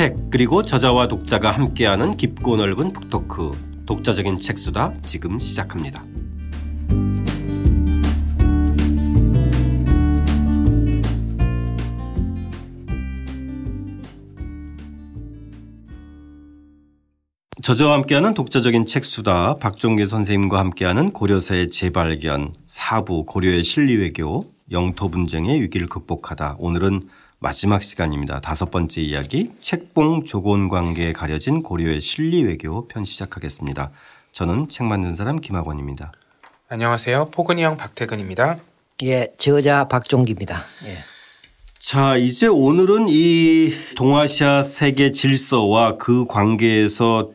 책 그리고 저자와 독자가 함께하는 깊고 넓은 북토크 독자적인 책수다 지금 시작합니다. 저자와 함께하는 독자적인 책수다 박종계 선생님과 함께하는 고려사의 재발견 사부 고려의 실리외교 영토 분쟁의 위기를 극복하다 오늘은 마지막 시간입니다. 다섯 번째 이야기 책봉 조곤 관계에 가려진 고려의 실리 외교 편 시작하겠습니다. 저는 책 만든 사람 김학원입니다. 안녕하세요. 포근이 형 박태근입니다. 예, 저자 박종기입니다. 예. 자, 이제 오늘은 이 동아시아 세계 질서와 그 관계에서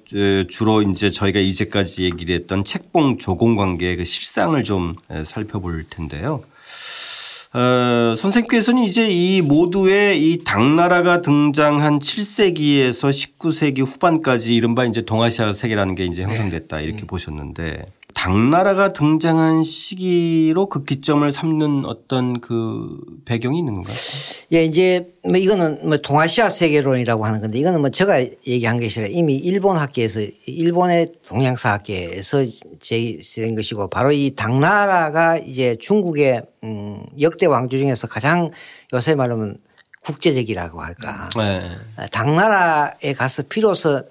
주로 이제 저희가 이제까지 얘기를 했던 책봉 조공 관계의 그 실상을 좀 살펴볼 텐데요. 어, 선생님께서는 이제 이 모두의 이 당나라가 등장한 7세기에서 19세기 후반까지 이른바 이제 동아시아 세계라는 게 이제 형성됐다 이렇게 네. 보셨는데 당나라가 등장한 시기로 그 기점을 삼는 어떤 그 배경이 있는 건가요? 예, 이제 뭐 이거는 뭐 동아시아 세계론이라고 하는 건데 이거는 뭐 제가 얘기한 것이 아니라 이미 일본 학계에서 일본의 동양사 학계에서 제기된 것이고 바로 이 당나라가 이제 중국의 음 역대 왕조 중에서 가장 요새 말하면 국제적이라고 할까. 네. 당나라에 가서 비로소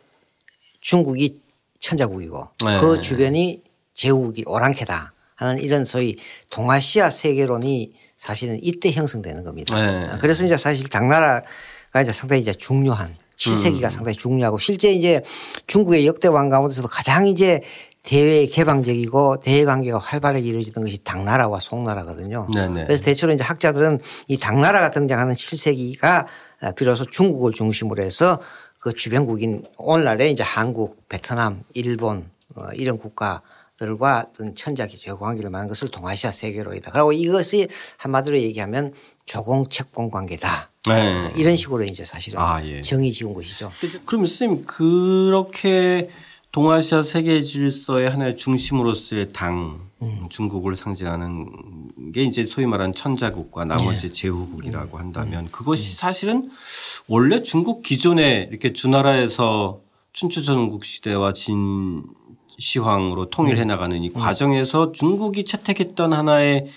중국이 천자국이고 네. 그 주변이 제국이 오랑캐다 하는 이런 소위 동아시아 세계론이 사실은 이때 형성되는 겁니다. 네. 그래서 이제 사실 당나라가 이제 상당히 이제 중요한 7세기가 음. 상당히 중요하고 실제 이제 중국의 역대 왕 가운데서도 가장 이제 대외 개방적이고 대외 관계가 활발하게 이루어지던 것이 당나라와 송나라거든요. 네네. 그래서 대체로 이제 학자들은 이 당나라가 등장하는 7세기가 비로소 중국을 중심으로 해서 그 주변국인 오늘날의 이제 한국, 베트남, 일본 어, 이런 국가 들과 어떤 천자기 제관계를 말하는 것을 동아시아 세계로이다. 그리고 이것이 한마디로 얘기하면 조공 채권 관계다. 네. 이런 식으로 이제 사실은 아, 예. 정의 지은 것이죠. 그러면 선생님 그렇게 동아시아 세계 질서의 하나의 중심으로서의 당 음. 중국을 상징하는 게 이제 소위 말하는 천자국과 나머지 네. 제후국이라고 한다면 음. 그것이 음. 사실은 원래 중국 기존에 이렇게 주나라에서 춘추전국 시대와 진 시황으로 통일해 음. 나가는 이 음. 과정에서 중국이 채택했던 하나의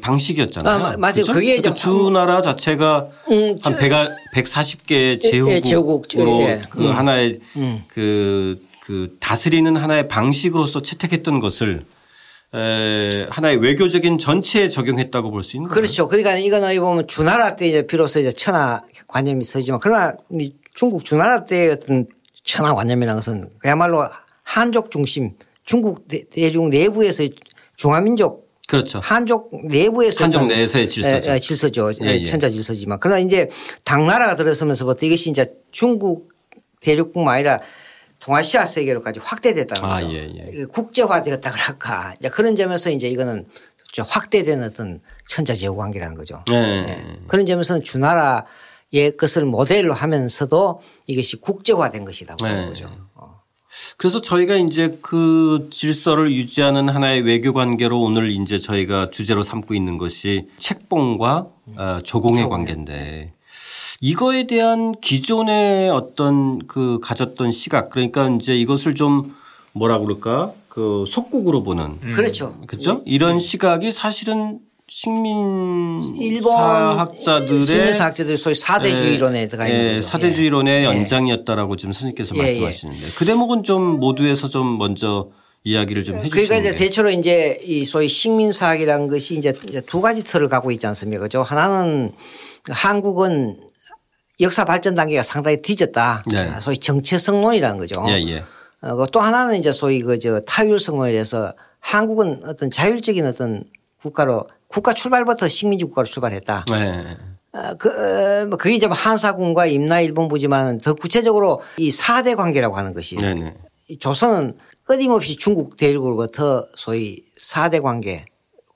방식이었잖아요. 아, 맞아요. 그죠? 그게 그러니까 주나라 자체가 음, 한 100, 140개 제후국으로 예, 그 음. 하나의 음. 그, 그 다스리는 하나의 방식으로서 채택했던 것을 에, 하나의 외교적인 전체에 적용했다고 볼 수 있는 그렇죠. 그러니까 이거는 보면 주나라 때 이제 비로소 이제 천하 관념이 서지만 그러나 중국 주나라 때 어떤 천하 관념이라는 것은 그야말로 한족 중심 중국 대중 내부에서 중화민족 그렇죠. 한족 내부에서 한족 내에서의 질서죠. 에, 질서죠. 예, 예. 천자 질서지만 그러나 이제 당나라가 들어서면서부터 이것이 이제 중국 대륙뿐만 아니라 동아시아 세계로까지 확대됐다는 아, 거죠. 예, 예. 그 국제화되었다 그럴까. 이제 그런 점에서 이제 이거는 확대된 어떤 천자 제후 관계라는 거죠. 네. 예. 그런 점에서는 주나라의 것을 모델로 하면서도 이것이 국제화된 네. 보는 거죠. 그래서 저희가 이제 그 질서를 유지하는 하나의 외교 관계로 오늘 이제 저희가 주제로 삼고 있는 것이 책봉과 어, 조공의 관계인데 이거에 대한 기존의 어떤 그 가졌던 시각 그러니까 이제 이것을 좀 뭐라 그럴까 그 속국으로 보는 음. 그렇죠. 그렇죠. 이런 시각이 사실은 식민 일본 사학자들의 식민사학자들 소위 사대주의론에 들어가 있는 예, 거죠. 사대주의론의 예. 연장이었다라고 지금 선생님께서 예. 예. 말씀하시는데 그 대목은 좀 모두에서 좀 먼저 이야기를 좀 해주시면 그러니까 이제 대체로 이제 이 소위 식민사학이라는 것이 이제 두 가지 틀을 갖고 있지 않습니까? 그죠? 하나는 한국은 역사 발전 단계가 상당히 뒤졌다. 네. 소위 정체성론이라는 거죠. 예, 예. 어, 또 하나는 이제 소위 그 저 타율성론에 대해서 한국은 어떤 자율적인 어떤 국가로 국가 출발부터 식민지 국가로 출발했다. 네. 어, 그, 어, 뭐 그게 이제 뭐 한사군과 임나일본부지만 더 구체적으로 이 4대 관계라고 하는 것이 네네. 조선은 끊임없이 중국 대륙으로부터 소위 4대 관계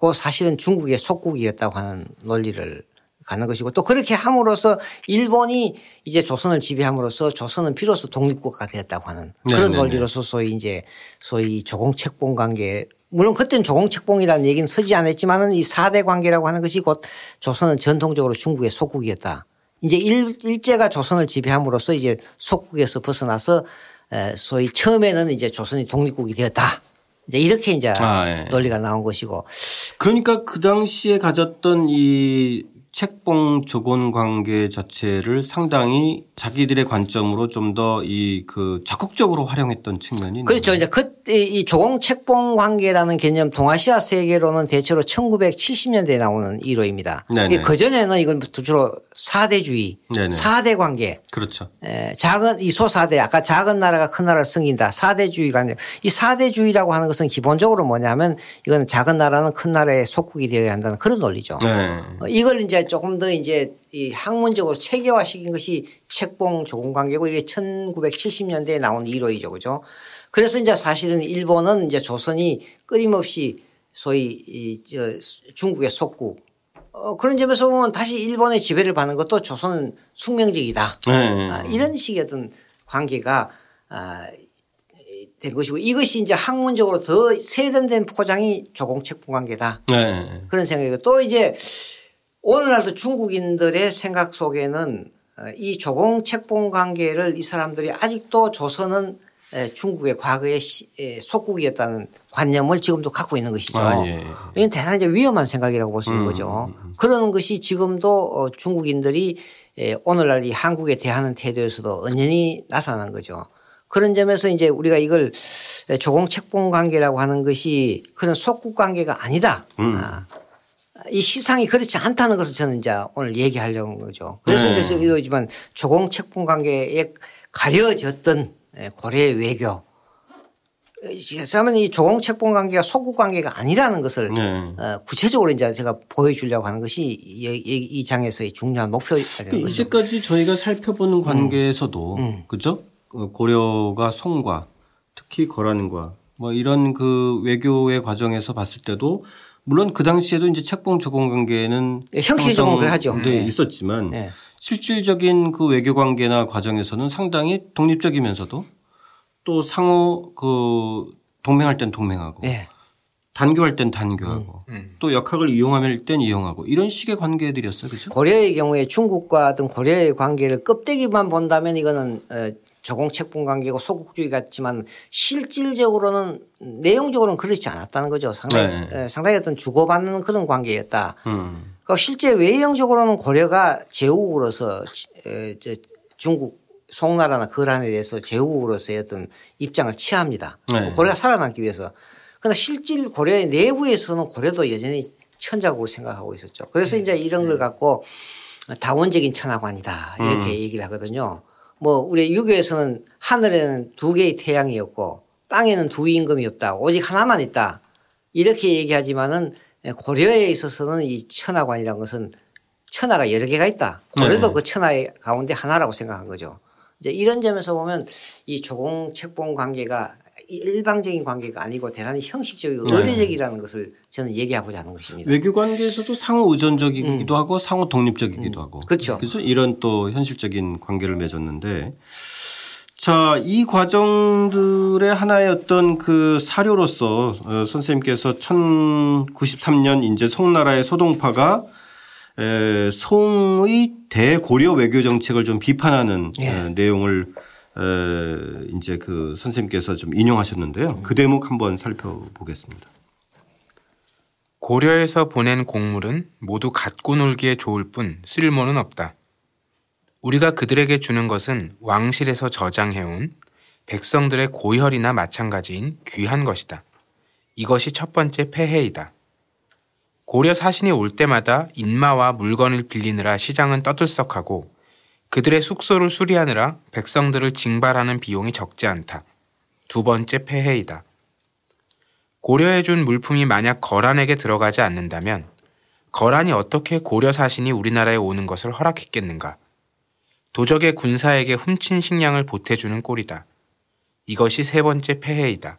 그 사실은 중국의 속국이었다고 하는 논리를 가는 것이고 또 그렇게 함으로써 일본이 이제 조선을 지배함으로써 조선은 비로소 독립국가가 되었다고 하는 그런 네네네. 논리로서 소위 이제 소위 조공책봉 관계 물론 그때는 조공책봉이라는 얘기는 서지 않았지만은 이 4대 관계라고 하는 것이 곧 조선은 전통적으로 중국의 속국이었다. 이제 일, 일제가 조선을 지배함으로써 이제 속국에서 벗어나서 소위 처음에는 이제 조선이 독립국이 되었다. 이제 이렇게 이제 아, 예. 논리가 나온 것이고. 그러니까 그 당시에 가졌던 이 책봉 조건 관계 자체를 상당히 자기들의 관점으로 좀 더 이 그 적극적으로 활용했던 측면이 그렇죠. 이제 그이 조공 책봉 관계라는 개념 동아시아 세계로는 대체로 1970년대에 나오는 이론입니다. 그 전에는 이건 주로 사대주의. 사대 관계. 그렇죠. 에, 작은 이 소사대 아까 작은 나라가 큰 나라를 승긴다. 사대주의 관계. 이 사대주의라고 하는 것은 기본적으로 뭐냐면 이건 작은 나라는 큰 나라의 속국이 되어야 한다는 그런 논리죠. 네. 어, 이걸 이제 조금 더 이제 이 학문적으로 체계화시킨 것이 책봉 조공 관계고 이게 1970년대에 나온 이론이죠. 그죠. 그래서 이제 사실은 일본은 이제 조선이 끊임없이 소위 이 저 중국의 속국 어, 그런 점에서 보면 다시 일본의 지배를 받는 것도 조선은 숙명적이다. 네. 아, 이런 식의 어떤 관계가 아, 된 것이고 이것이 이제 학문적으로 더 세련된 포장이 조공책봉 관계다. 네. 그런 생각이고 또 이제 오늘날도 중국인들의 생각 속에는 어, 이 조공책봉 관계를 이 사람들이 아직도 조선은 중국의 과거의 속국이었다는 관념을 지금도 갖고 있는 것이죠. 아, 예, 예. 이건 대단히 위험한 생각이라고 볼 수 있는 음, 거죠. 음, 음. 그런 것이 지금도 어, 중국인들이 오늘날 이 한국에 대하는 태도에서도 언연히 나타나는 거죠. 그런 점에서 이제 우리가 이걸 조공 책봉 관계라고 하는 것이 그런 속국 관계가 아니다. 음. 아, 이 시상이 그렇지 않다는 것을 저는 이제 오늘 얘기하려고 한 거죠. 그래서 네. 이제 저기지만 조공 책봉 관계에 가려졌던 예, 고려의 외교. 그러면 이 조공 책봉 관계가 소국 관계가 아니라는 것을 네. 어, 구체적으로 이제 제가 보여주려고 하는 것이 이 장에서의 중요한 목표가 되는 그 거죠. 이제까지 저희가 살펴보는 음. 관계에서도 음. 그죠? 어, 고려가 송과 특히 거란과 뭐 이런 그 외교의 과정에서 봤을 때도 물론 그 당시에도 이제 책봉 조공 관계는 예, 형식적으로 그래 하죠. 네, 네. 있었지만 네. 실질적인 그 외교 관계나 과정에서는 상당히 독립적이면서도 또 상호 그 동맹할 땐 동맹하고 네. 단교할 땐 단교하고 음, 음. 또 역학을 이용하면 땐 이용하고 이런 식의 관계들이었어요. 그렇죠? 고려의 경우에 중국과 등 고려의 관계를 껍데기만 본다면 이거는 어, 조공책봉 관계고 소국주의 같지만 실질적으로는 내용적으로는 그렇지 않았다는 거죠. 상당히 네. 상당히 어떤 주고받는 그런 관계였다. 음. 그러니까 실제 외형적으로는 고려가 제국으로서 중국 송나라나 거란에 대해서 제국으로서의 어떤 입장을 취합니다. 네. 고려가 살아남기 위해서. 그러나 실질 고려의 내부에서는 고려도 여전히 천자국으로 생각하고 있었죠. 그래서 이제 이런 걸 갖고 다원적인 천하관이다 이렇게 음. 얘기를 하거든요. 뭐 우리 유교에서는 하늘에는 두 개의 태양이었고 땅에는 두 임금이 없다. 오직 하나만 있다. 이렇게 얘기하지만은 고려에 있어서는 이 천하관이라는 것은 천하가 여러 개가 있다. 고려도 네. 그 천하의 가운데 하나라고 생각한 거죠. 이제 이런 점에서 보면 이 조공 책봉 관계가 일방적인 관계가 아니고 대단히 형식적이고 네. 의례적이라는 것을 저는 얘기하고자 하는 것입니다. 외교 관계에서도 상호 의존적이기도 음. 하고 상호 독립적이기도 음. 하고 그렇죠. 그래서 이런 또 현실적인 관계를 맺었는데 자, 이 과정들의 하나의 어떤 그 사료로서 어, 선생님께서 1093년 이제 송나라의 소동파가 에, 송의 대고려 외교 정책을 좀 비판하는 예. 에, 내용을 에, 이제 그 선생님께서 좀 인용하셨는데요. 그 대목 한번 살펴보겠습니다. 고려에서 보낸 곡물은 모두 갖고 놀기에 좋을 뿐 쓸모는 없다. 우리가 그들에게 주는 것은 왕실에서 저장해온 백성들의 고혈이나 마찬가지인 귀한 것이다. 이것이 첫 번째 폐해이다. 고려 사신이 올 때마다 인마와 물건을 빌리느라 시장은 떠들썩하고 그들의 숙소를 수리하느라 백성들을 징발하는 비용이 적지 않다. 두 번째 폐해이다. 고려해 준 물품이 만약 거란에게 들어가지 않는다면 거란이 어떻게 고려 사신이 우리나라에 오는 것을 허락했겠는가? 도적의 군사에게 훔친 식량을 보태주는 꼴이다. 이것이 세 번째 폐해이다.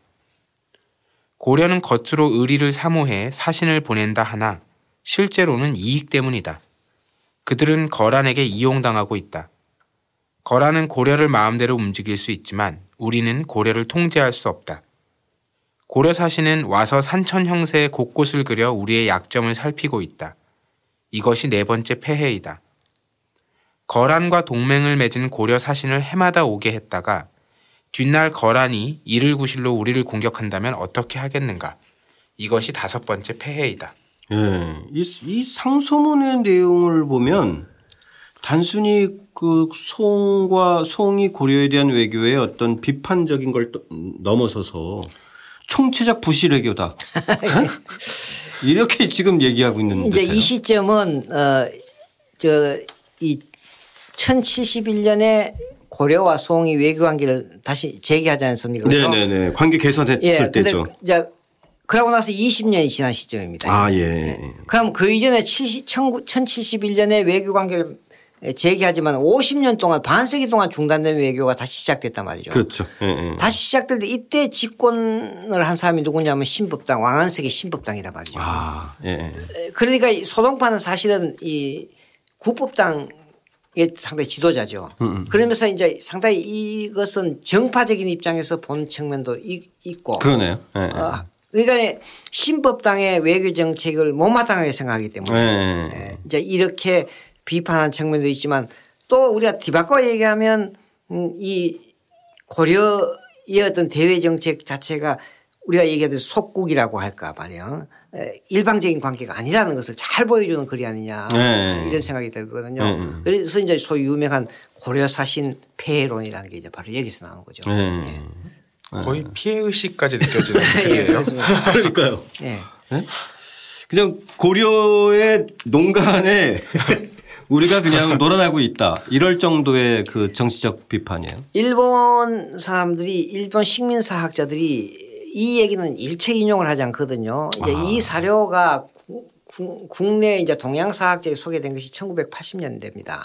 고려는 겉으로 의리를 사모해 사신을 보낸다 하나 실제로는 이익 때문이다. 그들은 거란에게 이용당하고 있다. 거란은 고려를 마음대로 움직일 수 있지만 우리는 고려를 통제할 수 없다. 고려 사신은 와서 산천 형세의 곳곳을 그려 우리의 약점을 살피고 있다. 이것이 네 번째 폐해이다. 거란과 동맹을 맺은 고려 사신을 해마다 오게 했다가 뒷날 거란이 이를 구실로 우리를 공격한다면 어떻게 하겠는가? 이것이 다섯 번째 폐해이다. 예. 이, 이 상소문의 내용을 보면 단순히 그 송과 송이 고려에 대한 외교의 어떤 비판적인 걸 또- 넘어서서 총체적 부실 외교다. 이렇게 지금 얘기하고 있는 이제 듯해요. 이 시점은 어저이 1071년에 고려와 송이 외교 관계를 다시 재개하지 않습니까? 그래서 네네네. 관계 개선했을 예, 때죠. 이제 그러고 나서 20년이 지난 시점입니다. 아, 예. 그럼 그 이전에 70, 1071년에 외교 관계를 재개하지만 50년 동안 반세기 동안 중단된 외교가 다시 시작됐단 말이죠. 그렇죠. 예, 예. 다시 시작될 때 이때 집권을 한 사람이 누구냐면 신법당 왕안석의 신법당이란 말이죠. 아, 예, 예. 그러니까 이 소동파는 사실은 이 구법당의 상당히 지도자죠. 그러면서 이제 상당히 이것은 정파적인 입장에서 본 측면도 이- 있고. 그러네요. 예, 예. 어, 그러니까 신법당의 외교 정책을 못마땅하게 생각하기 때문에 예, 예. 예, 이제 이렇게 비판한 측면도 있지만 또 우리가 뒤바꿔 얘기하면 음, 이 고려의 어떤 대외 정책 자체가 우리가 얘기하듯 속국이라고 할까 말이야. 에, 일방적인 관계가 아니라는 것을 잘 보여주는 글이 아니냐 네. 이런 생각이 들거든요. 네. 그래서 이제 소위 유명한 고려 사신 폐해론이라는 게 이제 바로 여기서 나온 거죠. 예. 거의 피해 의식까지 느껴지는 예, 글이에요. 그러니까요. 예. 그냥 고려의 농간에 우리가 그냥 놀아나고 있다. 이럴 정도의 그 정치적 비판이에요. 일본 사람들이 일본 식민사학자들이 이 얘기는 일체 인용을 하지 않거든요. 이제 이 사료가 국내 이제 동양사학자에 소개된 것이 1980년대입니다.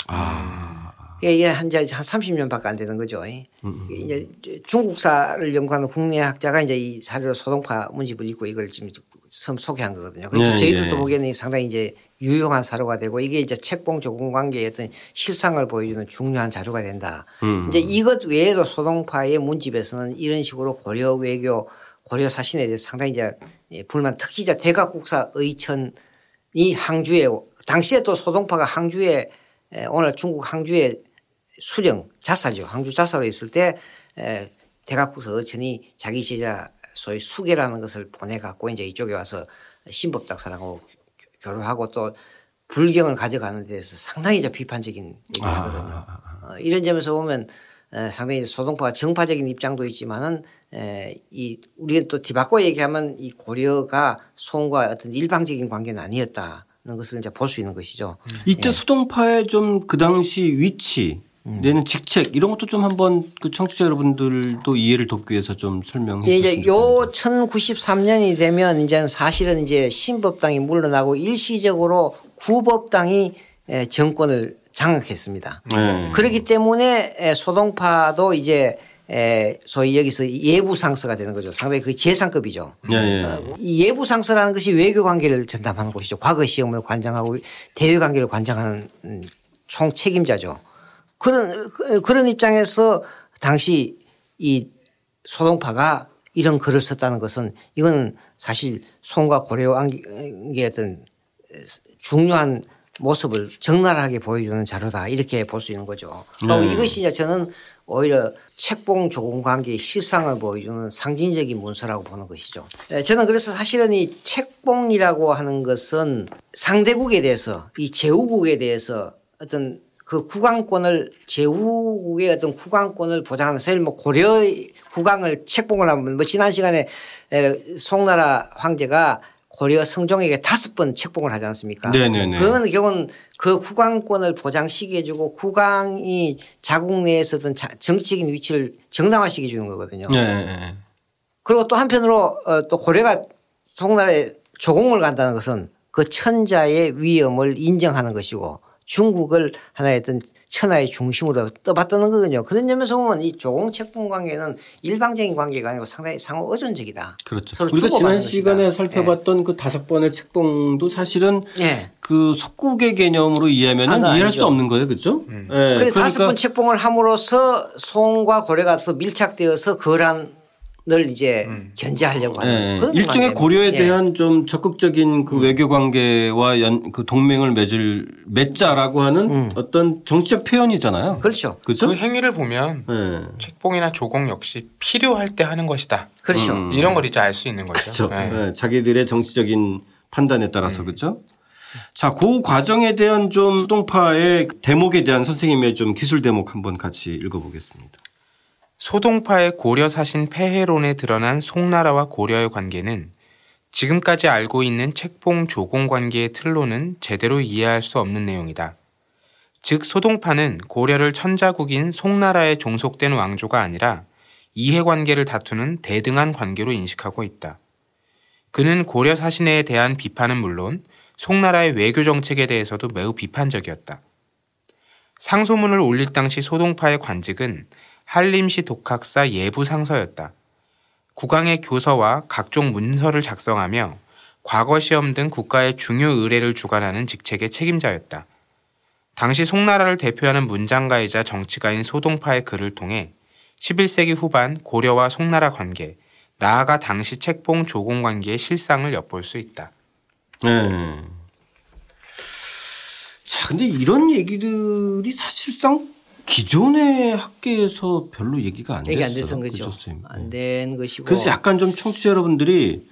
예, 이게 한, 한 30년밖에 안 되는 거죠. 이제 중국사를 연구하는 국내 학자가 이제 이 사료로 소동파 문집을 읽고 이걸 지금 처음 소개한 거거든요. 그래서 네, 저희들도 네. 보기에는 상당히 이제 유용한 사료가 되고 이게 이제 책봉 조공 관계의 어떤 실상을 보여주는 중요한 자료가 된다. 이제 이것 외에도 소동파의 문집에서는 이런 식으로 고려 외교 고려 사신에 대해서 상당히 이제 예, 불만 특히 이제 대각국사 의천이 항주에 당시에 또 소동파가 항주에 에, 오늘 중국 항주에 수령 자사죠. 항주 자사로 있을 때 에, 대각국사 의천이 자기 제자 소위 수계라는 것을 보내갖고 이제 이쪽에 와서 신법닥사랑하고 교류하고 또 불경을 가져가는 데서 상당히 이제 비판적인 얘기를 하거든요. 어, 이런 점에서 보면 에, 상당히 소동파가 정파적인 입장도 있지만은 에, 이 우리가 또 뒤바꿔 얘기하면 이 고려가 송과 어떤 일방적인 관계는 아니었다는 것을 이제 볼 수 있는 것이죠. 이때 소동파의 좀 그 당시 위치 내는 직책 이런 것도 좀 한번 그 청취자 여러분들도 이해를 돕기 위해서 좀 설명해 예, 주시면 이제 요. 1093년이 되면 이제 사실은 이제 신법당이 물러나고 일시적으로 구법당이 에, 정권을 장악했습니다. 네. 그렇기 때문에 에, 소동파도 이제 에, 소위 여기서 예부 상서가 되는 거죠. 상당히 그 재상급이죠. 이 예부 상서라는 것이 외교 관계를 전담하는 곳이죠. 과거 시험을 관장하고 대외 관계를 관장하는 음, 총 책임자죠. 그런 그- 그런 입장에서 당시 이 소동파가 이런 글을 썼다는 것은 이거는 사실 송과 고려 관계의 어떤 중요한 모습을 적나라하게 보여주는 자료다 이렇게 볼 수 있는 거죠. 네. 이것이 이제 저는 오히려 책봉 조공 관계의 실상을 보여주는 상징적인 문서라고 보는 것이죠. 예, 저는 그래서 사실은 이 책봉이라고 하는 것은 상대국에 대해서 이 제후국에 대해서 어떤 그 국왕권을 제후국의 어떤 국왕권을 보장하는 사실 뭐 고려 국왕을 책봉을 하면 뭐 지난 시간에 에, 송나라 황제가 고려 성종에게 다섯 번 책봉을 하지 않습니까? 네네네. 그거는 결국은 그 국왕권을 보장시켜 주고 국왕이 자국 내에서 어떤 자- 정치적인 위치를 정당화시켜 주는 거거든요. 예, 예. 그리고 또 한편으로 어, 또 고려가 송나라에 조공을 간다는 것은 그 천자의 위엄을 인정하는 것이고 중국을 하나의 어떤 천하의 중심으로 떠받드는 거거든요. 그런 점에서 보면 이 조공 책봉 관계는 일방적인 관계가 아니고 상당히 상호 의존적이다. 그렇죠. 서로 우리가 지난 시간에 것이다. 살펴봤던 그 다섯 번의 책봉도 사실은 예. 그 속국의 개념으로 이해하면 은 이해할 아니죠. 수 없는 거예요. 그렇죠? 예. 그래서 다섯 번 책봉을 함으로써 송과 고려가 더 밀착되어서 거란 을늘 이제 견제하려고 하는 네. 그런 일종의 관계입니다. 고려에 예. 대한 좀 적극적인 그 외교 관계와 연, 그 동맹을 맺을 맺자라고 하는 어떤 정치적 표현이잖아요. 그렇죠. 그렇죠? 그 행위를 보면 네. 책봉이나 조공 역시 필요할 때 하는 것이다. 그렇죠. 이런 걸 이제 알 수 있는 거죠. 그렇죠. 네. 네, 자기들의 정치적인 판단에 따라서 그렇죠. 자, 그 과정에 대한 좀 수동파의 대목에 대한 선생님의 좀 기술 대목 한번 같이 읽어보겠습니다. 소동파의 고려 사신 폐해론에 드러난 송나라와 고려의 관계는 지금까지 알고 있는 책봉 조공 관계의 틀로는 제대로 이해할 수 없는 내용이다. 즉 소동파는 고려를 천자국인 송나라에 종속된 왕조가 아니라 이해관계를 다투는 대등한 관계로 인식하고 있다. 그는 고려 사신에 대한 비판은 물론 송나라의 외교 정책에 대해서도 매우 비판적이었다. 상소문을 올릴 당시 소동파의 관직은 한림시 독학사 예부 상서였다. 국왕의 교서와 각종 문서를 작성하며 과거 시험 등 국가의 중요 의뢰를 주관하는 직책의 책임자였다. 당시 송나라를 대표하는 문장가이자 정치가인 소동파의 글을 통해 11세기 후반 고려와 송나라 관계, 나아가 당시 책봉 조공 관계의 실상을 엿볼 수 있다. 네. 자, 근데 이런 얘기들이 사실상 기존의 학계에서 별로 얘기가 안 됐어요. 얘기 안 됐던 거죠. 그죠, 선생님? 안된 것이고. 그래서 약간 좀 청취자 여러분들이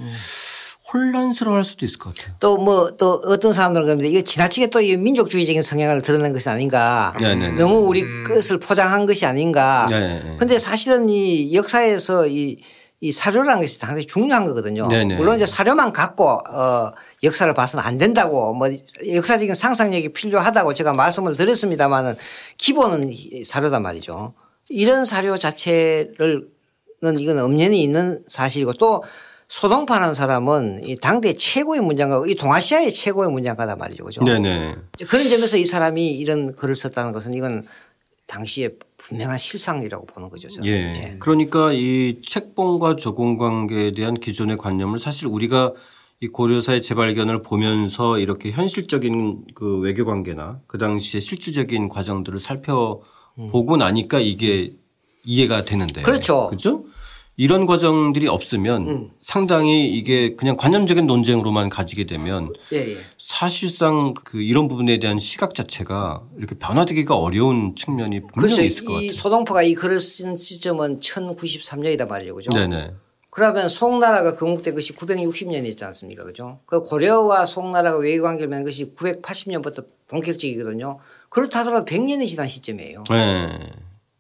혼란스러워할 수도 있을 것 같아요. 또 뭐 또 어떤 사람들은 그런데 이게 지나치게 또 이 민족주의적인 성향을 드러낸 것이 아닌가. 네네네. 너무 우리 것을 포장한 것이 아닌가. 네네. 근데 사실은 이 역사에서 이, 이 사료라는 것이 상당히 중요한 거거든요. 네네. 물론 이제 사료만 갖고 어 역사를 봐서는 안 된다고 뭐 역사적인 상상력이 필요하다고 제가 말씀을 드렸습니다만은 기본은 이 사료단 말이죠. 이런 사료 자체를 는 이건 엄연히 있는 사실이고 또 소동파라는 사람은 이 당대 최고의 문장가고 이 동아시아의 최고의 문장가다 말이죠. 그죠? 네네. 그런 점에서 이 사람이 이런 글을 썼다는 것은 이건 당시에 분명한 실상이라고 보는 거죠. 저는. 예. 그러니까 이 책봉과 조공 관계에 대한 기존의 관념을 사실 우리가 이 고려사의 재발견을 보면서 이렇게 현실적인 그 외교 관계나 그 당시의 실질적인 과정들을 살펴보고 나니까 이게 이해가 되는데. 그렇죠. 그렇죠? 이런 과정들이 없으면 상당히 이게 그냥 관념적인 논쟁으로만 가지게 되면 예, 예. 사실상 그 이런 부분에 대한 시각 자체가 이렇게 변화되기가 어려운 측면이 분명히 있을 것이 같아요. 소동파가 이 글을 쓴 시점은 1093년이다 말이죠. 그죠? 네네. 그러면 송나라가 건국된 것이 960년이었지 않습니까? 그죠? 그 고려와 송나라가 외교 관계를 맺은 것이 980년부터 본격적이거든요. 그렇다 하더라도 100년이 지난 시점이에요. 네.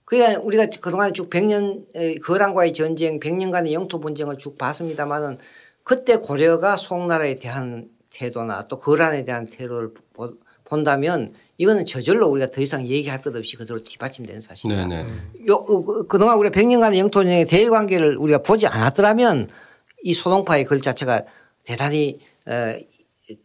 그러니까 우리가 그동안 쭉 100년 거란과의 전쟁, 100년간의 영토 분쟁을 쭉 봤습니다마는 그때 고려가 송나라에 대한 태도나 또 거란에 대한 태도를 보- 본다면 이거는 저절로 우리가 더 이상 얘기할 것 없이 그대로 뒷받침되는 사실이다. 네네. 요, 어, 그- 그동안 우리가 100년간의 영토 전쟁의 대외 관계를 우리가 보지 않았더라면 이 소동파의 글 자체가 대단히 어,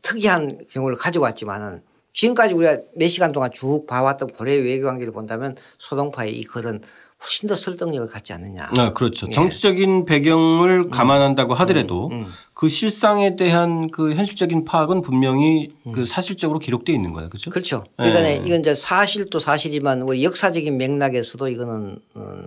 특이한 경우를 가지고 왔지만은 지금까지 우리가 몇 시간 동안 쭉 봐왔던 고려의 외교 관계를 본다면 소동파의 이 글은 훨씬 더 설득력을 갖지 않느냐. 아, 그렇죠. 예. 정치적인 배경을 음. 감안한다고 하더라도 그 실상에 대한 그 현실적인 파악은 분명히 그 사실적으로 기록되어 있는 거예요. 그렇죠? 음. 그렇죠. 그러니까 예. 이건 이제 사실도 사실이지만 우리 역사적인 맥락에서도 이거는 어,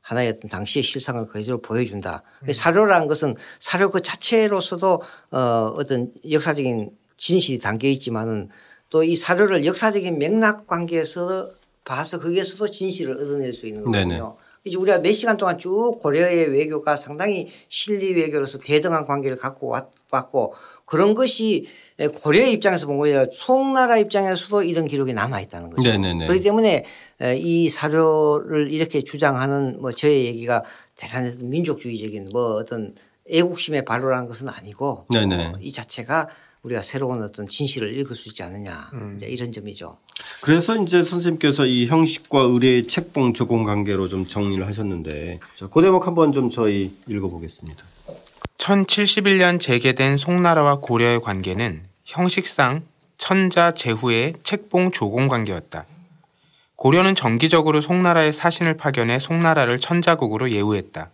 하나의 어떤 당시의 실상을 그대로 보여준다. 사료라는 것은 사료 그 자체로서도 어, 어떤 역사적인 진실이 담겨 있지만은 또 이 사료를 역사적인 맥락 관계에서 봐서 거기에서도 진실을 얻어낼 수 있는 네네. 거거든요. 이제 우리가 몇 시간 동안 쭉 고려의 외교가 상당히 실리 외교로서 대등한 관계를 갖고 왔- 왔고 그런 것이 고려의 입장에서 본 거예요. 송나라 입장에서도 이런 기록이 남아 있다는 거죠. 네네네. 그렇기 때문에 이 사료를 이렇게 주장하는 뭐 저의 얘기가 대단히 민족주의적인 뭐 어떤 애국심의 발로라는 것은 아니고 네네. 어, 이 자체가 우리가 새로운 어떤 진실을 읽을 수 있지 않느냐 이제 이런 점이죠. 그래서 이제 선생님께서 이 형식과 의뢰의 책봉 조공 관계로 좀 정리를 하셨는데 자, 그 대목 한번 좀 저희 읽어보겠습니다. 1071년 재개된 송나라와 고려의 관계는 형식상 천자 제후의 책봉 조공 관계였다. 고려는 정기적으로 송나라의 사신을 파견해 송나라를 천자국으로 예우했다.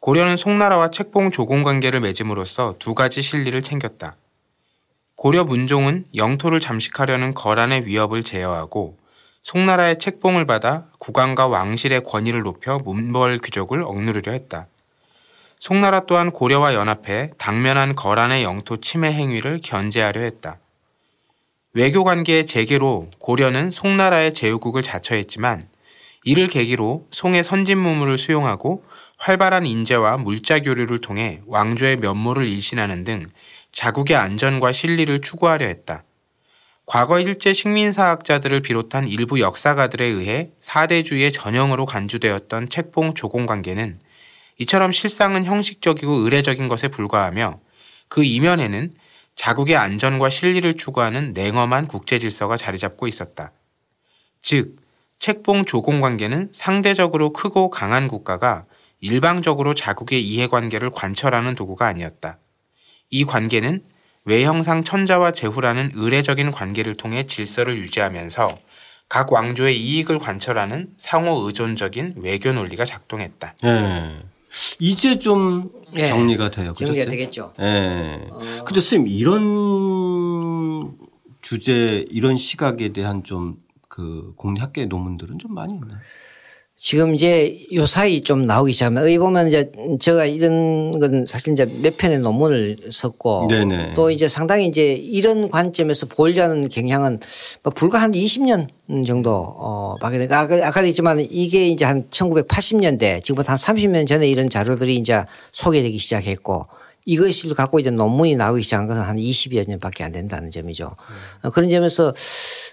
고려는 송나라와 책봉 조공 관계를 맺음으로써 두 가지 실리를 챙겼다. 고려 문종은 영토를 잠식하려는 거란의 위협을 제어하고 송나라의 책봉을 받아 국왕과 왕실의 권위를 높여 문벌 귀족을 억누르려 했다. 송나라 또한 고려와 연합해 당면한 거란의 영토 침해 행위를 견제하려 했다. 외교 관계의 재개로 고려는 송나라의 제후국을 자처했지만 이를 계기로 송의 선진무물을 수용하고 활발한 인재와 물자 교류를 통해 왕조의 면모를 일신하는 등 자국의 안전과 실리를 추구하려 했다. 과거 일제 식민사학자들을 비롯한 일부 역사가들에 의해 사대주의의 전형으로 간주되었던 책봉 조공 관계는 이처럼 실상은 형식적이고 의례적인 것에 불과하며 그 이면에는 자국의 안전과 실리를 추구하는 냉엄한 국제 질서가 자리 잡고 있었다. 즉, 책봉 조공 관계는 상대적으로 크고 강한 국가가 일방적으로 자국의 이해관계를 관철하는 도구가 아니었다. 이 관계는 외형상 천자와 제후라는 의례적인 관계를 통해 질서를 유지하면서 각 왕조의 이익을 관철하는 상호 의존적인 외교 논리가 작동했다. 예. 이제 좀 예. 정리가 돼요. 그죠? 정리가 쌤? 되겠죠. 예. 근데 선생님 이런 주제 이런 시각에 대한 좀그 국내 학계 논문들은 좀 많이 있나요? 지금 이제 요 사이 좀 나오기 시작하면 여기 보면 이제 제가 이런 건 사실 이제 몇 편의 논문을 썼고 네네. 또 이제 상당히 이제 이런 관점에서 보려는 경향은 뭐 불과 한 20년 정도 어 밖에 되니까 아까 아까도 했지만 이게 이제 한 1980년대 지금부터 한 30년 전에 이런 자료들이 이제 소개되기 시작했고 이것을 갖고 이제 논문이 나오기 시작한 것은 한 20여 년밖에 안 된다는 점이죠. 어, 그런 점에서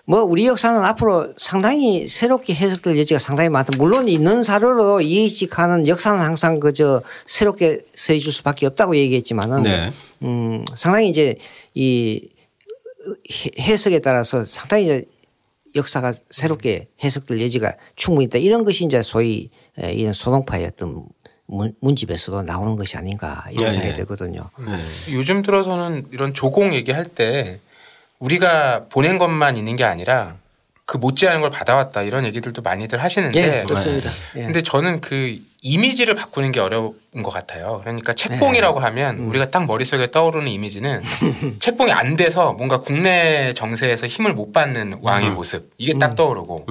뭐 우리 역사는 앞으로 상당히 새롭게 해석될 여지가 상당히 많다. 물론 있는 사료로 이해직하는 역사는 항상 그저 새롭게 줄 수밖에 없다고 얘기했지만은 네. 음 상당히 이제 이 해- 해석에 따라서 상당히 이제 역사가 새롭게 해석될 여지가 충분히 있다. 이런 것이 이제 소위 에, 이런 소동파의 어떤 문- 문집에서도 나오는 것이 아닌가 이런 네, 생각이 네. 들거든요. 요즘 들어서는 이런 조공 얘기할 때 우리가 보낸 것만 있는 게 아니라 그 못지않은 걸 받아왔다 이런 얘기들도 많이들 하시는데 예, 그렇습니다. 예. 근데 저는 그 이미지를 바꾸는 게 어려운 것 같아요. 그러니까 책봉이라고 네. 하면 음. 우리가 딱 머릿속에 떠오르는 이미지는 책봉이 안 돼서 뭔가 국내 정세에서 힘을 못 받는 왕의 음. 모습 이게 딱 떠오르고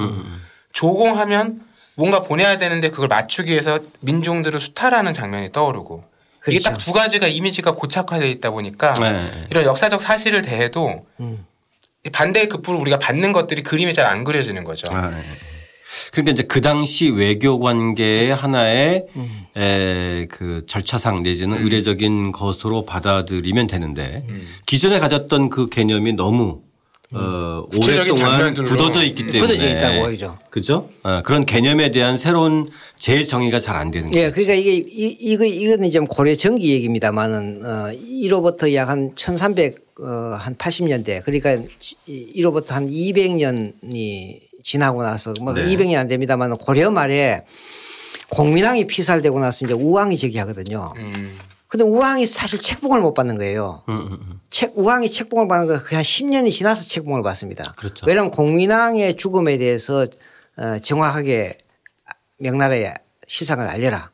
조공하면 뭔가 보내야 되는데 그걸 맞추기 위해서 민중들을 수탈하는 장면이 떠오르고 이게 그렇죠. 딱두 가지가 이미지가 고착화되어 있다 보니까 네. 이런 역사적 사실을 대해도 음. 반대의 급부로 우리가 받는 것들이 그림이 잘안 그려지는 거죠. 아, 예. 그러니까 이제 그 당시 외교 관계의 하나의 음. 에, 그 절차상 내지는 의례적인 것으로 받아들이면 되는데 음. 기존에 가졌던 그 개념이 너무 어, 오랫동안 굳어져 있기 때문에 굳어져 있다고 보이죠. 그죠? 어, 그런 개념에 대한 새로운 재정의가 잘 안 되는 예, 거죠. 그러니까 이게 이, 이거 이거는 좀 고려 전기 얘기입니다만은 어 1호부터 약 한 1300한 80년대 그러니까 1호부터 한 200년이 지나고 나서 뭐 네. 200년 안 됩니다만 고려 말에 공민왕이 피살되고 나서 이제 우왕이 저기하거든요. 음. 근데 우왕이 사실 책봉을 못 받는 거예요. 음, 음, 음. 책, 우왕이 책봉을 받는 거 그냥 10년이 지나서 책봉을 받습니다. 그렇죠. 왜냐하면 공민왕의 죽음에 대해서 어, 정확하게 명나라에 시상을 알려라.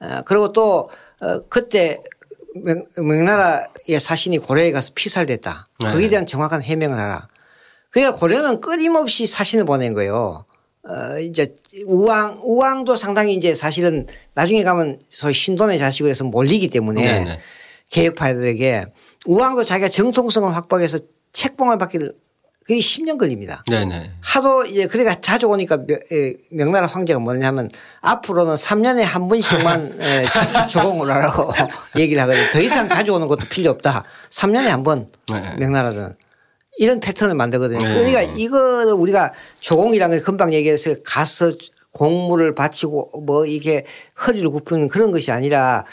어, 그리고 또 어, 그때 명, 명나라의 사신이 고려에 가서 피살됐다. 네. 거기에 대한 정확한 해명을 하라. 그러니까 고려는 끊임없이 사신을 보낸 거예요. 어, 이제 우왕, 우왕도 상당히 이제 사실은 나중에 가면 소위 신돈의 자식으로 해서 몰리기 때문에 네네. 개혁파들에게 우왕도 자기가 정통성을 확보해서 책봉을 받기를 그게 10년 걸립니다. 네네. 하도 이제 그러니까 자주 오니까 명- 에, 명나라 황제가 뭐냐면 앞으로는 3년에 한 번씩만 에, 조공을 하라고 얘기를 하거든요. 더 이상 자주 오는 것도 필요 없다. 3년에 한번 네. 명나라는 이런 패턴을 만들거든요. 네. 그러니까 이거를 우리가 조공이라는 걸 금방 얘기해서 가서 공물을 바치고 뭐 이게 허리를 굽히는 그런 것이 아니라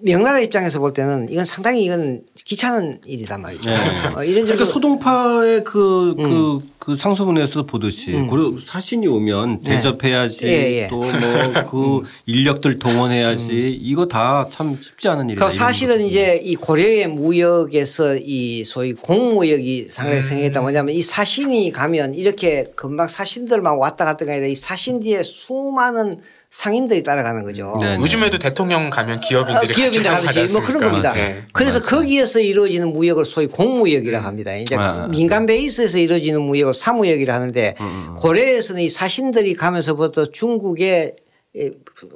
명나라 입장에서 볼 때는 이건 상당히 이건 귀찮은 일이단 말이죠. 네. 어, 이런 그러니까 소동파의 그, 음. 그, 그 상소문에서 보듯이 고려 사신이 오면 대접해야지 예, 예. 또뭐그 인력들 동원해야지 이거 다 참 쉽지 않은 일이다. 그 사실은 이제 이 고려의 무역에서 이 소위 공무역이 상당히 생겼다. 뭐냐면 이 사신이 가면 이렇게 금방 사신들만 왔다 갔다 가 아니라 이 사신 뒤에 수많은 상인들이 따라가는 거죠. 네. 요즘에도 대통령 가면 기업인들이 어, 기업인들 같이 하듯이 뭐 그런 겁니다. 네. 그래서 거기에서 이루어지는 무역을 소위 공무역이라고 합니다. 이제 아. 민간 베이스에서 이루어지는 무역을 사무역이라 하는데 음, 고려에서는 이 사신들이 가면서부터 중국의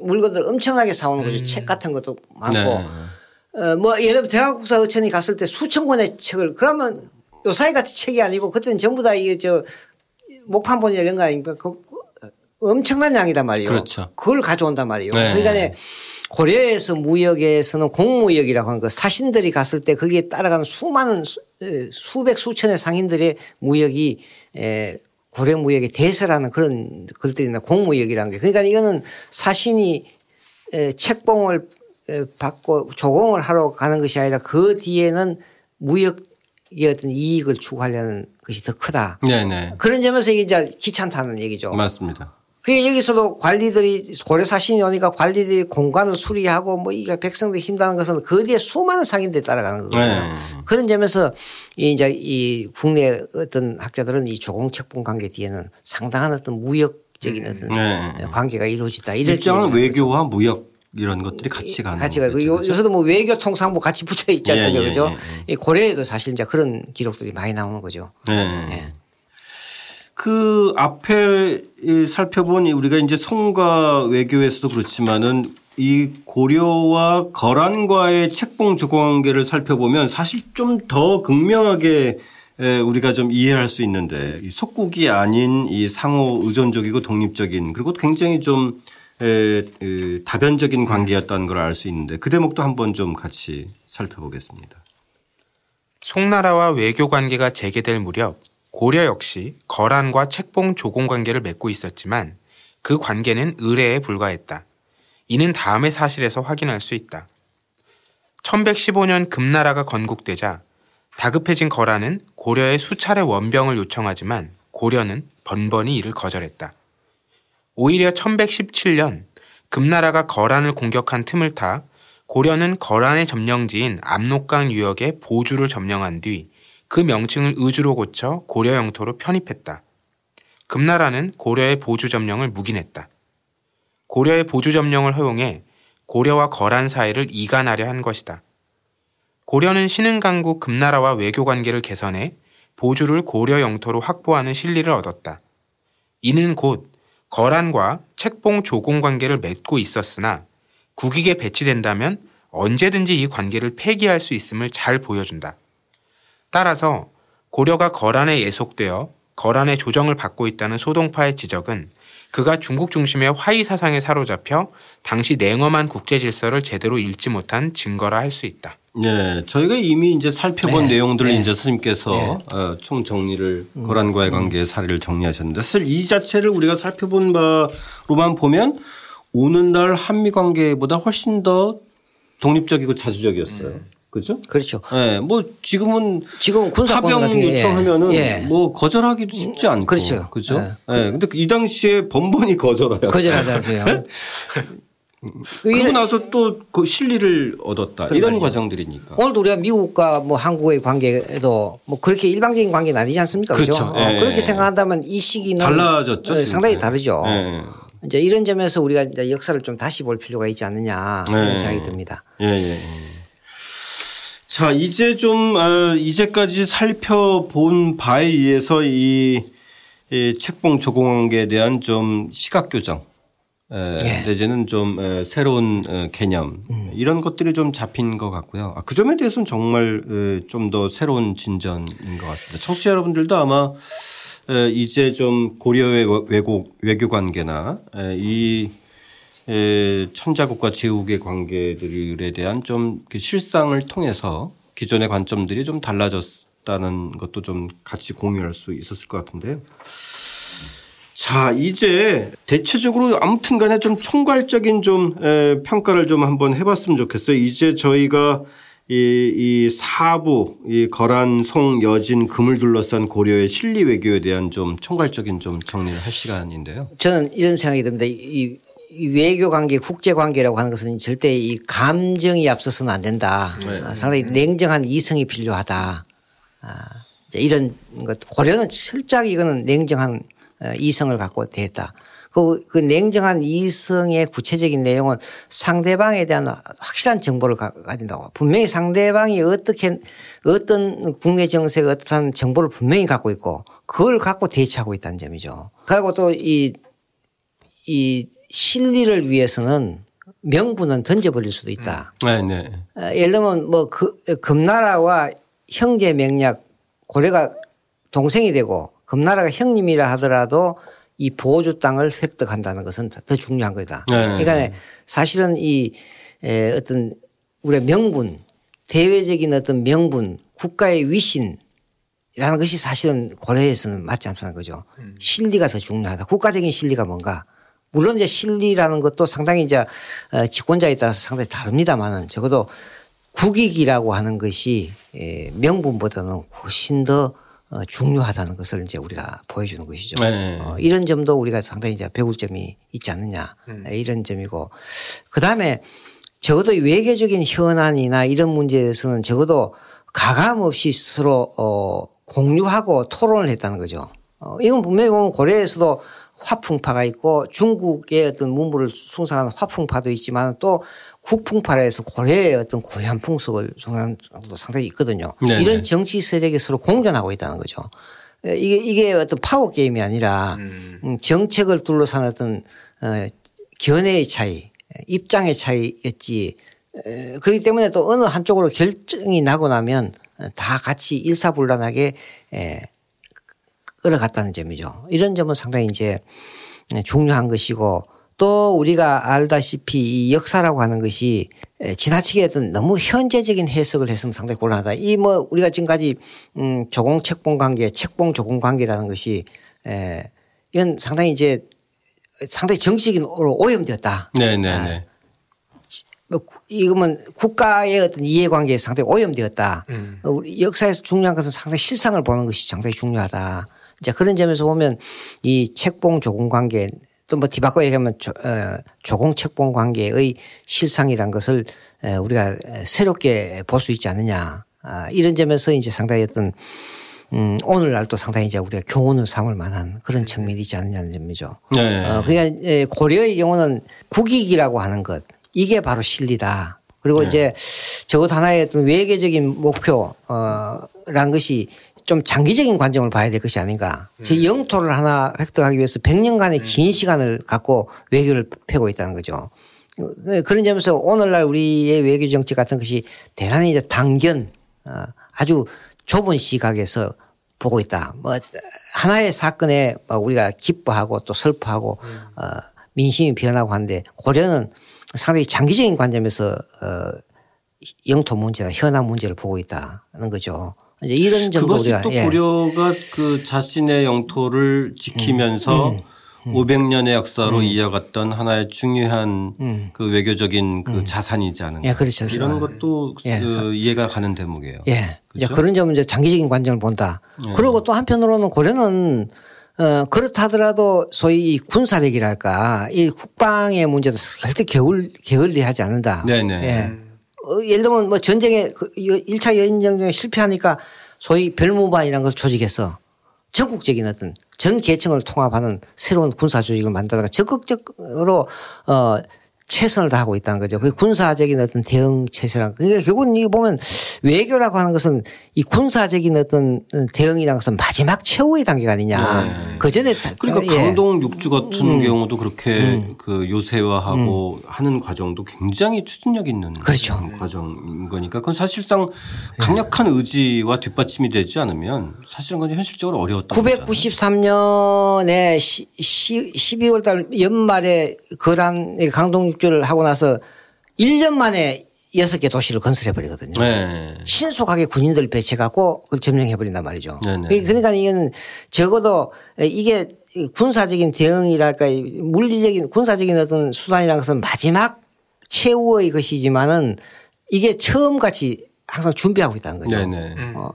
물건들 엄청나게 사오는 거죠. 책 같은 것도 많고. 네. 어, 뭐 예를 들면 대한국사 어천이 갔을 때 수천 권의 책을 그러면 요사이 같은 책이 아니고 그때는 전부 다 이게 저 목판본이 이런 거 아닙니까? 그 엄청난 양이단 말이에요. 그렇죠. 그걸 가져온단 말이에요. 네. 그러니까 고려에서 무역에서는 공무역이라고 하는 거 사신들이 갔을 때 거기에 따라가는 수많은 수- 수백 수천의 상인들의 무역이 에, 고려 무역의 대세라는 그런 글들이나 공무역이라는 게 그러니까 이거는 사신이 에, 책봉을 에, 받고 조공을 하러 가는 것이 아니라 그 뒤에는 무역의 어떤 이익을 추구하려는 것이 더 크다. 네네. 그런 점에서 이게 이제 귀찮다는 얘기죠. 맞습니다. 그게 여기서도 관리들이 고려 사신이 오니까 관리들이 공간을 수리하고 뭐 이게 백성들이 힘다는 것은 그 뒤에 수많은 상인들이 따라가는 거거든요. 네. 그런 점에서 이 이제 이 국내 어떤 학자들은 이 조공책봉 관계 뒤에는 상당한 어떤 무역적인 어떤 네. 관계가 이루어지다. 이렇게 일정한 얘기하는 외교와 무역 이런 것들이 같이 가는 같이 가고 거죠. 요-? 요새도 뭐 외교 통상부 같이 붙여 있지 않습니까? 예, 예, 그죠? 예, 이 고려에도 사실 이제 그런 기록들이 많이 나오는 거죠. 네. 그 앞에 이 살펴본 이 우리가 이제 송가 외교에서도 그렇지만은 이 고려와 거란과의 책봉 조공관계를 살펴보면 사실 좀 더 극명하게 에, 우리가 좀 이해할 수 있는데 이 속국이 아닌 이 상호 의존적이고 독립적인 그리고 굉장히 좀 다변적인 관계였다는 걸 알 수 있는데 그 대목도 한번 좀 같이 살펴보겠습니다. 송나라와 외교 관계가 재개될 무렵 고려 역시 거란과 책봉 조공 관계를 맺고 있었지만 그 관계는 의례에 불과했다. 이는 다음의 사실에서 확인할 수 있다. 1115년 금나라가 건국되자 다급해진 거란은 고려에 수차례 원병을 요청하지만 고려는 번번이 이를 거절했다. 오히려 1117년 금나라가 거란을 공격한 틈을 타 고려는 거란의 점령지인 압록강 유역의 보주를 점령한 뒤 그 명칭을 의주로 고쳐 고려 영토로 편입했다. 금나라는 고려의 보주 점령을 묵인했다. 고려의 보주 점령을 허용해 고려와 거란 사이를 이간하려 한 것이다. 고려는 신흥강국 금나라와 외교 관계를 개선해 보주를 고려 영토로 확보하는 실리를 얻었다. 이는 곧 거란과 책봉 조공 관계를 맺고 있었으나 국익에 배치된다면 언제든지 이 관계를 폐기할 수 있음을 잘 보여준다. 따라서 고려가 거란에 예속되어 거란의 조정을 받고 있다는 소동파의 지적은 그가 중국 중심의 화이 사상에 사로잡혀 당시 냉엄한 국제 질서를 제대로 읽지 못한 증거라 할 수 있다. 네, 저희가 이미 이제 살펴본 네, 내용들을 네. 이제 스님께서 어, 총 정리를 거란과의 관계의 사례를 정리하셨는데 사실 이 자체를 우리가 살펴본 바로만 보면 오늘날 한미 관계보다 훨씬 더 독립적이고 자주적이었어요. 그렇죠? 그렇죠. 네, 뭐 지금은 지금 군사권 같은 게, 요청하면은 예. 뭐 거절하기도 쉽지 않고 그렇죠. 그렇죠? 예. 네. 근데 이 당시에 번번이 거절해요. 거절하다죠. 그러고 나서 또 그 실리를 얻었다 이런 말이에요. 과정들이니까. 오늘도 우리가 미국과 뭐 한국의 관계도 뭐 그렇게 일방적인 관계는 아니지 않습니까? 그죠? 그렇죠. 어, 예. 그렇게 생각한다면 이 시기는 달라졌죠, 어, 지금. 상당히 네. 다르죠. 예. 이제 이런 점에서 우리가 이제 역사를 좀 다시 볼 필요가 있지 않느냐 네. 이런 생각이 듭니다. 예, 예. 예. 자, 이제 좀, 어, 이제까지 살펴본 바에 의해서 이, 이 책봉 조공관계에 대한 좀 시각교정, 에, 예. 내지는 좀 에, 새로운 어, 개념 이런 것들이 좀 잡힌 것 같고요. 아, 그 점에 대해서는 정말 좀 더 새로운 진전인 것 같습니다. 청취자 여러분들도 아마 에, 이제 좀 고려의 외고, 외교 관계나 에, 이 에, 천자국과 제국의 관계들에 대한 좀그 실상을 통해서 기존의 관점들이 좀 달라졌다는 것도 좀 같이 공유할 수 있었을 것 같은데요. 자, 이제 대체적으로 아무튼 간에 좀 총괄적인 좀 에, 평가를 좀 한번 해봤으면 좋겠어요. 이제 저희가 이, 이 사부, 이 거란, 송, 여진, 금을 둘러싼 고려의 실리 외교에 대한 좀 총괄적인 좀 정리를 할 시간인데요. 저는 이런 생각이 듭니다. 이, 이 외교 관계, 국제 관계라고 하는 것은 절대 이 감정이 앞서서는 안 된다. 네. 아, 상당히 냉정한 이성이 필요하다. 아, 이런 것 고려는 철저하게 이거는 냉정한 어, 이성을 갖고 대했다. 그, 그 냉정한 이성의 구체적인 내용은 상대방에 대한 확실한 정보를 가- 가진다고. 분명히 상대방이 어떻게 어떤 국내 정세가 어떠한 정보를 분명히 갖고 있고 그걸 갖고 대처하고 있다는 점이죠. 그리고 또 이 이 실리를 위해서는 명분은 던져버릴 수도 있다. 네, 네. 어, 예를 들면 뭐 그, 금나라와 형제 명략 고려가 동생이 되고 금나라가 형님이라 하더라도 이 보호주 땅을 획득한다는 것은 더 중요한 거다. 네. 그러니까 사실은 이 에, 어떤 우리의 명분 대외적인 어떤 명분 국가의 위신 이라는 것이 사실은 고려에서는 맞지 않다는 거죠. 실리가 더 중요하다. 국가적인 실리가 뭔가. 물론 이제 실리라는 것도 상당히 이제 어, 집권자에 따라서 상당히 다릅니다만은 적어도 국익이라고 하는 것이 예, 명분보다는 훨씬 더 어, 중요하다는 것을 이제 우리가 보여주는 것이죠. 네. 어, 이런 점도 우리가 상당히 이제 배울 점이 있지 않느냐 예, 이런 점이고 그 다음에 적어도 이 외교적인 현안이나 이런 문제에서는 적어도 가감 없이 서로 어 공유하고 토론을 했다는 거죠. 어 이건 분명히 보면 고려에서도 화풍파가 있고 중국의 어떤 문물을 숭상하는 화풍파도 있지만 또 국풍파에서 고려의 어떤 고유한 풍속을 숭상하는 것도 상당히 있거든요. 네네. 이런 정치 세력이 서로 공존하고 있다는 거죠. 에, 이게 이게 어떤 파워 게임이 아니라 음, 정책을 둘러싼 어떤 어, 견해의 차이, 입장의 차이였지. 에, 그렇기 때문에 또 어느 한쪽으로 결정이 나고 나면 다 같이 일사불란하게 에, 끌어갔다는 점이죠. 이런 점은 상당히 이제 중요한 것이고 또 우리가 알다시피 이 역사라고 하는 것이 지나치게 어떤 너무 현재적인 해석을 해서는 상당히 곤란하다. 이 뭐 우리가 지금까지 음 조공 책봉 관계, 책봉 조공 관계라는 것이 에 이건 상당히 이제 상당히 정치적으로 오염되었다. 네, 네, 네. 뭐 구- 이거면 국가의 어떤 이해관계에 상당히 오염되었다. 음. 어, 우리 역사에서 중요한 것은 상당히 실상을 보는 것이 상당히 중요하다. 이제 그런 점에서 보면 이 책봉 조공 관계 또뭐 뒤바꿔 얘기하면 조, 어, 조공 책봉 관계의 실상이란 것을 에, 우리가 새롭게 볼 수 있지 않느냐. 아, 이런 점에서 이제 상당히 어떤 음, 오늘날 또 상당히 이제 우리가 교훈을 삼을 만한 그런 측면이 있지 않느냐는 점이죠. 네. 어, 그러니까 예, 고려의 경우는 국익이라고 하는 것 이게 바로 실리다. 그리고 이제 적어도 하나의 어떤 외교적인 목표란 것이 좀 장기적인 관점을 봐야 될 것이 아닌가. 제 영토를 하나 획득하기 위해서 100년간의 긴 시간을 갖고 외교를 펴고 있다는 거죠. 어, 그런 점에서 오늘날 우리의 외교 정책 같은 것이 대단히 이제 단견 어, 아주 좁은 시각에서 보고 있다. 뭐 하나의 사건에 뭐 우리가 기뻐하고 또 슬퍼하고 어, 민심이 변하고 하는데 고려는 상당히 장기적인 관점에서 어, 영토 문제나 현안 문제를 보고 있다는 거죠. 이제 이런 점도 그것이 우리가 또 예. 고려가 그 자신의 영토를 지키면서 음. 500년의 역사로 이어갔던 하나의 중요한 그 외교적인 그 자산이지 않은가. 음. 예, 그렇죠. 이런 것도 예, 그 이해가 가는 대목이에요. 예. 그렇죠? 그런 점은 이제 장기적인 관점을 본다. 그리고 또 한편으로는 고려는 어, 그렇다더라도 소위 이 군사력이랄까 이 국방의 문제도 절대 게을, 게을리 하지 않는다. 네네. 예. 어, 예를 들면 뭐 전쟁에 그 1차 여인전쟁에 실패하니까 소위 별무반이라는 것을 조직해서 전국적인 어떤 전 계층을 통합하는 새로운 군사 조직을 만들다가 적극적으로 어 최선을 다하고 있다는 거죠. 그 군사적인 어떤 대응 체제랑 그러니까 결국은 이게 보면 외교라고 하는 것은 이 군사적인 어떤 대응이라는 것은 마지막 최후의 단계가 아니냐. 그 전에 그러니까 예. 음. 강동 육주 같은 경우도 그렇게 그 요새화하고 하는 과정도 굉장히 추진력 있는 그렇죠. 과정인 거니까 그건 사실상 강력한 의지와 뒷받침이 되지 않으면 사실은 그건 현실적으로 어려웠다. 993년에 12월 달 연말에 거란 강동 육주를 하고 나서 1년 만에 여섯 개 도시를 건설해 버리거든요. 네. 신속하게 군인들 배치해 갖고 그걸 점령해 버린단 말이죠. 네네. 그러니까 이건 적어도 이게 군사적인 대응이랄까 물리적인 군사적인 어떤 수단이라는 것은 마지막 최후의 것이지만은 이게 처음 같이 항상 준비하고 있다는 거죠. 네네. 어.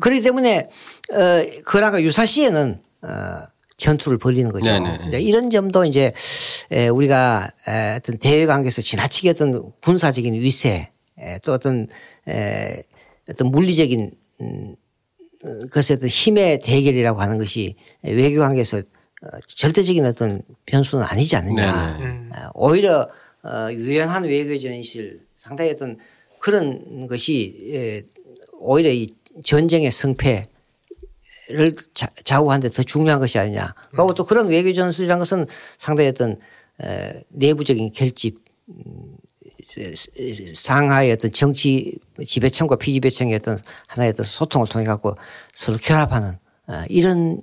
그렇기 때문에 어, 그랑과 유사시에는 어, 전투를 벌리는 거죠. 네네. 이제 이런 점도 이제 에, 우리가 에, 어떤 대외 관계에서 지나치게 어떤 군사적인 위세 에, 또 어떤 에, 어떤 물리적인 음, 그것의 어떤 힘의 대결이라고 하는 것이 외교 관계에서 어, 절대적인 어떤 변수는 아니지 않느냐. 네네. 어, 오히려 어, 유연한 외교 전실 상당히 어떤 그런 것이 예, 오히려 이 전쟁의 승패 를 자- 좌우하는데 더 중요한 것이 아니냐. 그리고 또 그런 외교 전술이라는 것은 상당히 어떤 에, 내부적인 결집 음, 상하의 어떤 정치 지배층과 피지배층의 어떤 하나의 어떤 소통을 통해 갖고 서로 결합하는 어, 이런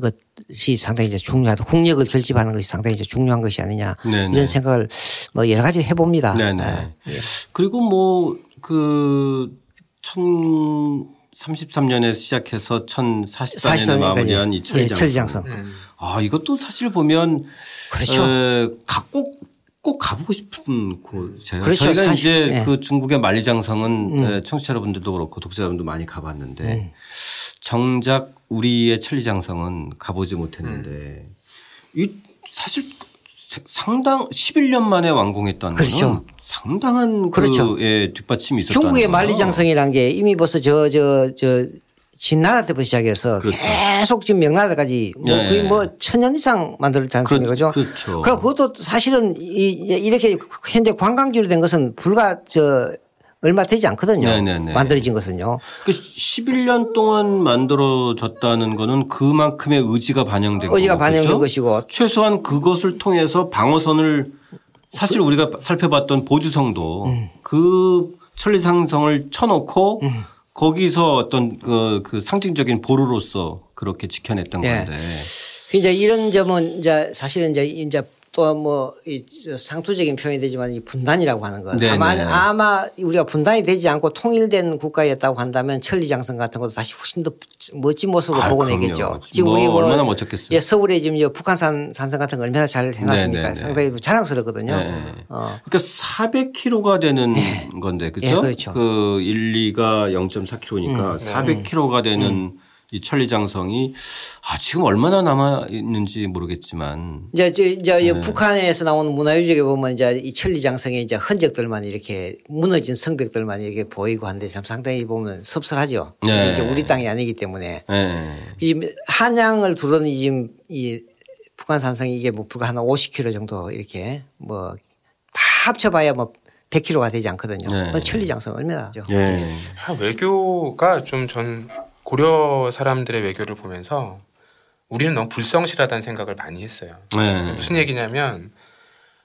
것이 상당히 이제 중요하다. 국력을 결집하는 것이 상당히 이제 중요한 것이 아니냐 네네. 이런 생각을 뭐 여러 가지 해봅니다. 네네. 아, 그리고 뭐 그 1033년에 시작해서 1044년에 44 년까지. 마무리한 이 예, 천리장성. 천리장성. 아 이것도 사실 보면 그렇죠. 에, 꼭, 꼭 가보고 싶은 곳이에요. 그렇죠. 저희가 사실, 이제 예. 그 중국의 만리장성은 에, 청취자 여러분들도 그렇고 독자 여러분도 많이 가봤는데 음. 정작 우리의 천리장성은 가보지 못했는데 이 사실 상당 11년 만에 완공했다는 그렇죠. 상당한 그렇죠. 그 예, 뒷받침이 있었다는 중국의. 만리장성이라는 게 이미 벌써 저 저저 진나라 때부터 시작해서 계속 지금 명나라까지 뭐 그렇죠. 네. 거의 뭐 천년 이상 만들었지 않습니까? 그죠? 그렇죠. 그리고 그것도 사실은 이 이렇게 현재 관광지로 된 것은 불과 저 얼마 되지 않거든요. 네네네. 만들어진 것은요. 그 11년 동안 만들어졌다는 거는 그만큼의 의지가 반영된 의지가 반영된 그렇죠? 것이고 최소한 그것을 통해서 방어선을 사실 그 우리가 살펴봤던 보주성도 음. 그 천리상성을 쳐놓고 거기서 어떤 그, 그 상징적인 보루로서 그렇게 지켜냈던 예. 건데. 그 이제 이런 점은 이제 사실은 이제 이제 또뭐 상투적인 표현이 되지만 이 분단이라고 하는 것. 네네. 아마 아마 우리가 분단이 되지 않고 통일된 국가였다고 한다면 천리장성 같은 것도 다시 훨씬 더 멋진 모습으로 아, 보고 그럼요. 내겠죠. 뭐 얼마나 멋졌겠어요. 예, 서울에 지금 이 북한산 산성 같은 거 얼마나 잘 해놨습니까? 네네네. 상당히 자랑스럽거든요. 네. 어. 그러니까 400km가 되는 건데 그렇죠? 예, 그렇죠. 그 1, 2가 0.4km니까 400km가 되는 이 천리장성이 아 지금 얼마나 남아 있는지 모르겠지만 이제 저 이제 네. 이 북한에서 나오는 문화유적에 보면 이제 이 천리장성의 이제 흔적들만 이렇게 무너진 성벽들만 이렇게 보이고 한데 참 상당히 보면 섭섭하죠. 네. 이게 우리 땅이 아니기 때문에 예. 지금 한양을 두르는 지금 이 북한 산성이 이게 뭐 불과 한 50km 정도 이렇게 뭐 다 합쳐봐야 뭐 100km가 되지 않거든요. 네. 뭐 천리장성 얼마나 예. 아, 외교가 좀전 고려 사람들의 외교를 보면서 우리는 너무 불성실하다는 생각을 많이 했어요. 예. 무슨 얘기냐면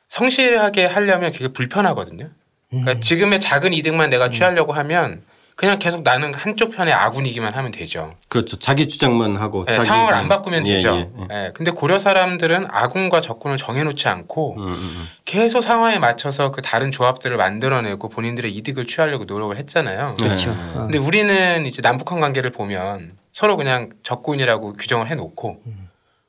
성실하게 하려면 그게 불편하거든요. 그러니까 지금의 작은 이득만 내가 취하려고 하면 그냥 계속 나는 한쪽 편의 아군이기만 하면 되죠. 그렇죠. 자기 주장만 하고 네, 자기 상황을 안 바꾸면 예, 되죠. 예, 예. 네, 근데 고려 사람들은 아군과 적군을 정해놓지 않고 음, 음, 계속 상황에 맞춰서 그 다른 조합들을 만들어내고 본인들의 이득을 취하려고 노력을 했잖아요. 그렇죠. 네. 어. 근데 우리는 이제 남북한 관계를 보면 서로 그냥 적군이라고 규정을 해놓고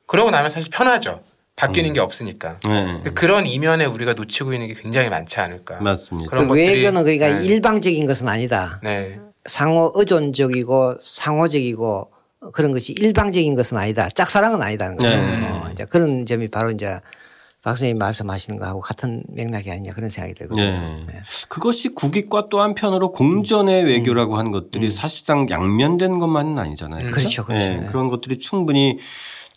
그러고 나면 사실 편하죠. 바뀌는 게 없으니까. 예. 근데 그런 이면에 우리가 놓치고 있는 게 굉장히 많지 않을까. 맞습니다. 그런 그 것들이- 외교는 그러니까 네. 일방적인 것은 아니다. 네. 상호 의존적이고 상호적이고 그런 것이 일방적인 것은 아니다. 짝사랑은 아니다는 거죠. 네. 어, 이제 그런 점이 바로 이제 박 선생님 말씀하시는 거하고 같은 맥락이 아니냐 그런 생각이 들거든요. 네. 네. 그것이 국익과 또 한편으로 공전의 외교라고 하는 것들이 사실상 양면된 것만은 아니잖아요. 음. 그렇죠, 그렇죠. 예, 그런 것들이 충분히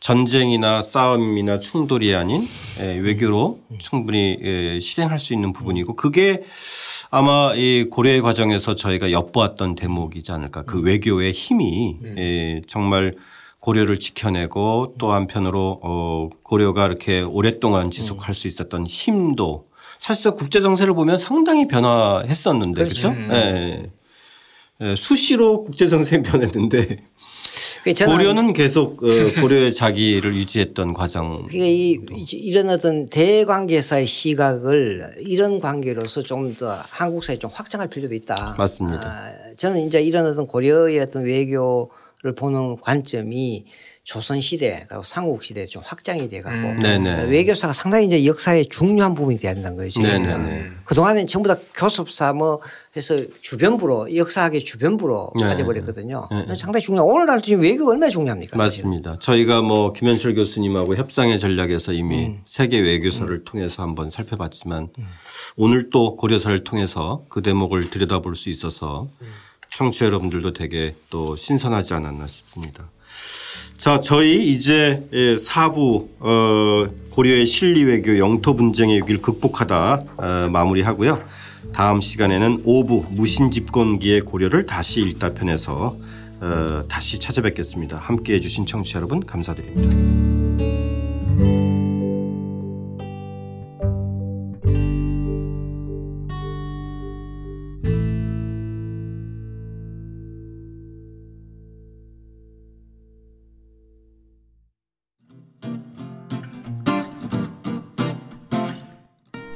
전쟁이나 싸움이나 충돌이 아닌 예, 외교로 충분히 예, 실행할 수 있는 부분이고 그게 아마 이 고려의 과정에서 저희가 엿보았던 대목이지 않을까. 그 외교의 힘이 예, 정말 고려를 지켜내고 또 한편으로 어 고려가 이렇게 오랫동안 지속할 수 있었던 힘도 사실상 국제 정세를 보면 상당히 변화했었는데 그렇죠? 예. 예, 수시로 국제 정세 변했는데 고려는 계속 어, 고려의 자기를 유지했던 과정. 그게 이, 이런 어떤 대관계사의 시각을 이런 관계로서 좀 더 한국 사회에 좀 확장할 필요도 있다. 맞습니다. 아, 저는 이제 이런 어떤 고려의 어떤 외교를 보는 관점이 조선 시대 그리고 삼국 시대에 좀 확장이 돼가고 음. 네네. 외교사가 상당히 이제 역사의 중요한 부분이 돼야 된다는 거죠. 네네네. 그 동안에는 전부 다 교섭사 뭐 해서 주변부로 역사학의 주변부로 네. 빠져버렸거든요. 상당히 중요. 오늘날 지금 외교가 얼마나 중요합니까? 사실은. 맞습니다. 저희가 뭐 김현철 교수님하고 협상의 전략에서 이미 음. 세계 외교사를 통해서 한번 살펴봤지만 오늘 또 고려사를 통해서 그 대목을 들여다볼 수 있어서 청취자 여러분들도 되게 또 신선하지 않았나 싶습니다. 자, 저희 이제 4부 어, 고려의 실리 외교 영토 분쟁의 위기를 극복하다 어, 마무리하고요. 다음 시간에는 5부 무신 집권기의 고려를 다시 읽다 편에서 어, 다시 찾아뵙겠습니다. 함께 해 주신 청취자 여러분 감사드립니다.